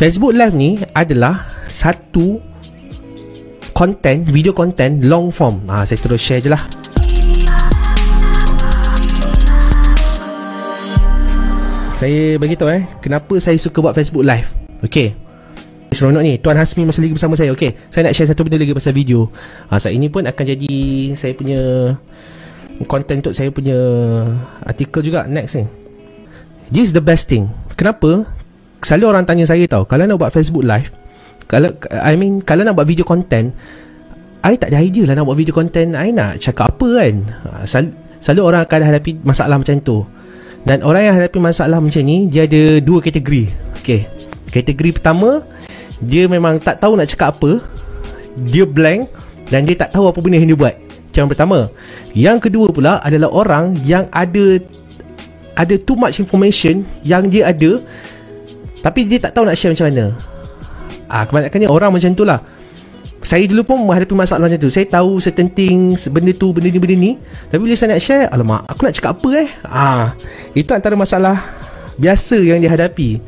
Facebook Live ni adalah satu content, video content long form. Ah, saya terus share je lah. Saya bagi tahu eh, kenapa saya suka buat Facebook Live. Okay. Seronok ni Tuan Hasmi masih lagi bersama saya Okay Saya nak share satu benda lagi pasal video ha, Saat ini pun akan jadi Saya punya Content untuk saya punya Artikel juga Next ni This is the best thing Kenapa Selalu orang tanya saya tau Kalau nak buat Facebook live Kalau I mean Kalau nak buat video content I tak ada idea lah nak buat video content. I nak cakap apa kan? Ha, sel- Selalu orang akan hadapi masalah macam tu. Dan orang yang hadapi masalah macam ni Dia ada dua kategori. Okay Kategori pertama dia memang tak tahu nak cakap apa Dia blank Dan dia tak tahu apa benda yang dia buat. Yang pertama. Yang kedua pula adalah orang yang ada Ada too much information Yang dia ada Tapi dia tak tahu nak share macam mana. Ah, Kebanyakannya orang macam tu lah. Saya dulu pun menghadapi masalah macam tu. Saya tahu certain things Benda tu, benda ni, benda ni. Tapi bila saya nak share Alamak, aku nak cakap apa eh? Ah, Itu antara masalah Biasa yang dia hadapi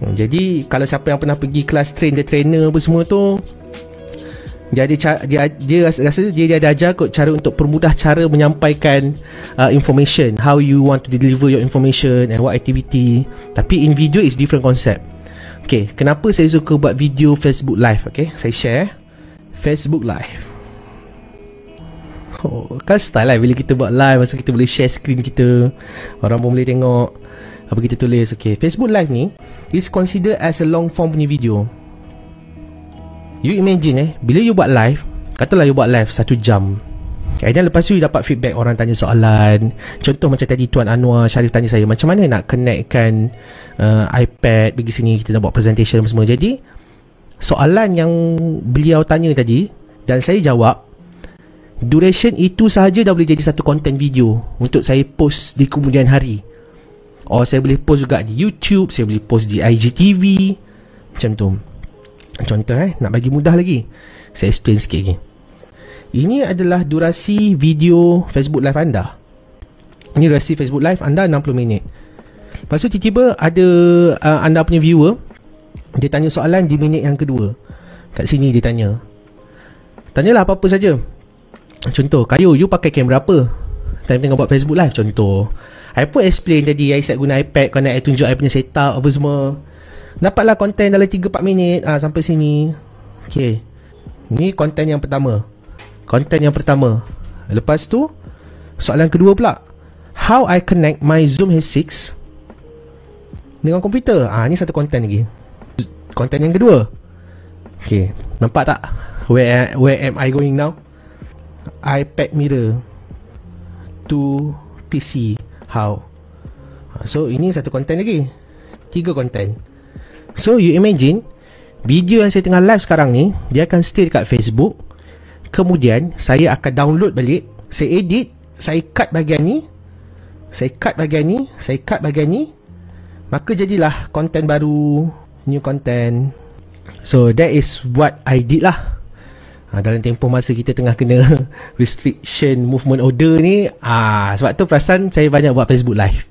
Hmm, jadi kalau siapa yang pernah pergi kelas train the trainer apa semua tu dia ada dia dia rasa, rasa dia, dia ada ajar kot cara untuk permudah cara menyampaikan uh, information. How you want to deliver your information and what activity. Tapi in video is different concept. Okay kenapa saya suka buat video Facebook live? Okay saya share. Facebook live. Oh, kan style lah. Bila kita buat live Masa kita boleh share screen kita. Orang pun boleh tengok apa kita tulis. Okay Facebook live ni is considered as a long form punya video you imagine eh bila you buat live katalah you buat live satu jam okay, dan lepas tu you dapat feedback orang tanya soalan. Contoh macam tadi Tuan Anwar Syarif tanya saya macam mana nak connectkan uh, iPad pergi sini kita nak buat presentation semua. Jadi soalan yang beliau tanya tadi dan saya jawab duration itu sahaja dah boleh jadi satu content video untuk saya post di kemudian hari. Or saya boleh post juga di YouTube Saya boleh post di IGTV Macam tu Contoh eh Nak bagi mudah lagi. Saya explain sikit lagi. Ini adalah durasi video Facebook live anda. Ini durasi Facebook live anda 60 minit. Lepas tu tiba-tiba ada uh, anda punya viewer Dia tanya soalan di minit yang kedua. Kat sini dia tanya. Tanyalah apa-apa saja. Contoh Kayu you pakai kamera apa? Time tengah buat Facebook live Contoh. I pun explain tadi I set guna iPad Kau nak I tunjuk I punya setup Apa semua Dapatlah konten dalam 3-4 minit. Ah, Sampai sini. Okay Ni konten yang pertama. Konten yang pertama. Lepas tu Soalan kedua pula. How I connect my Zoom H6 Dengan komputer? Ah, Ni satu konten lagi. Konten yang kedua. Okay Nampak tak? Where, where am I going now? iPad mirror To PC how? Ha, so ini satu konten lagi. Tiga konten so you imagine video yang saya tengah live sekarang ni dia akan stay dekat Facebook. Kemudian saya akan download balik. Saya edit saya cut bahagian ni. Saya cut bahagian ni saya cut bahagian ni. Maka jadilah konten baru new content. So that is what I did lah. Ha, dalam tempoh masa kita tengah kena restriction movement order ni ah sebab tu perasan saya banyak buat Facebook live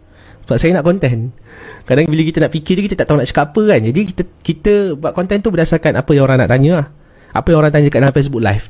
sebab saya nak konten kadang bila kita nak fikir kita tak tahu nak cakap apa kan. Jadi kita kita buat konten tu berdasarkan apa yang orang nak tanya lah. apa yang orang tanya kat dalam Facebook live.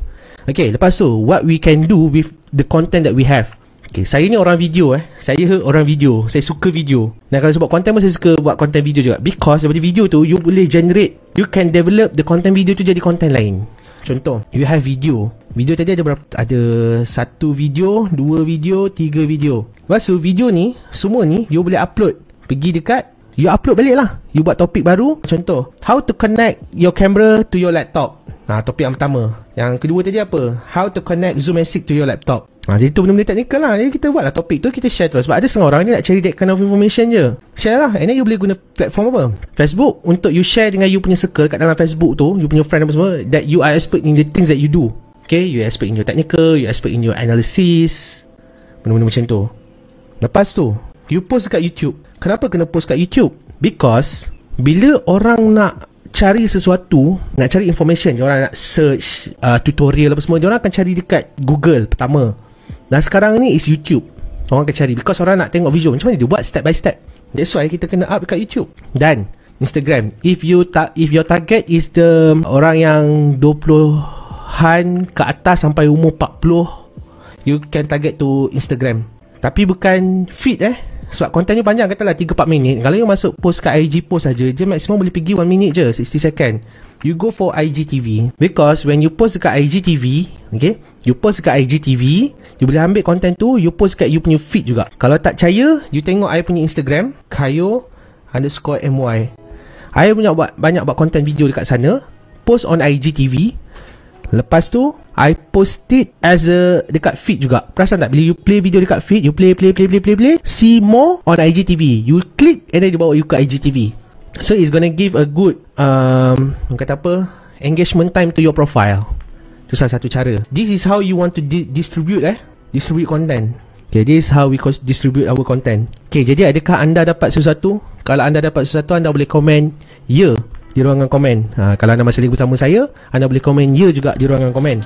Okay, lepas tu what we can do with the content that we have. Okay, saya ni orang video eh. Saya orang video. Saya suka video. Dan kalau sebab konten pun saya suka buat konten video juga. Because daripada video tu You boleh generate You can develop the content video tu jadi konten lain. Contoh You have video Video tadi ada berapa Ada Satu video Dua video Tiga video. Lepas tu video ni Semua ni You boleh upload. Pergi dekat You upload balik lah You buat topik baru Contoh How to connect your camera to your laptop. Nah, topik yang pertama. Yang kedua tadi apa? How to connect Zoom S6 to your laptop. Ha, jadi tu benda-benda teknikal lah. Jadi kita buat lah topik tu Kita share terus. Sebab ada setengah orang ni nak cari that kind of information je. Share lah. And then you boleh guna platform apa? Facebook Untuk you share dengan you punya circle Kat dalam Facebook tu You punya friend apa semua That you are expert in the things that you do Okay You expert in your technical You expert in your analysis. Benda-benda macam tu. Lepas tu You post kat YouTube. Kenapa kena post kat YouTube? Because Bila orang nak cari sesuatu nak cari information dia orang nak search uh, tutorial apa semua dia orang akan cari dekat Google pertama. Dan sekarang ni is YouTube. Orang akan cari. Because orang nak tengok video macam mana dia buat step by step. That's why kita kena up dekat YouTube. Dan Instagram. If you ta- if your target is the orang yang 20-an ke atas sampai umur 40, you can target to Instagram. Tapi bukan feed eh. Sebab kontennya panjang katalah 3-4 minit. Kalau you masuk post kat IG post saja, Dia maksimum boleh pergi 1 minit je 60 second. You go for IGTV Because when you post kat IGTV Okay You post kat IGTV You boleh ambil konten tu You post kat you punya feed juga. Kalau tak percaya You tengok I punya Instagram Kayo Underscore MY I punya buat, banyak buat konten video dekat sana Post on IGTV Lepas tu I post it as a dekat feed juga. Perasan tak bila you play video dekat feed, you play play play play play play, see more on IGTV. You click and then dia bawa you ke IGTV. So it's gonna give a good um kata apa? engagement time to your profile. Itu salah satu cara. This is how you want to di- distribute eh. Distribute content. Okay, this is how we distribute our content. Okay, jadi adakah anda dapat sesuatu? Kalau anda dapat sesuatu, anda boleh komen ya di ruangan komen. Ha, kalau anda masih lagi bersama saya, anda boleh komen ya juga di ruangan komen.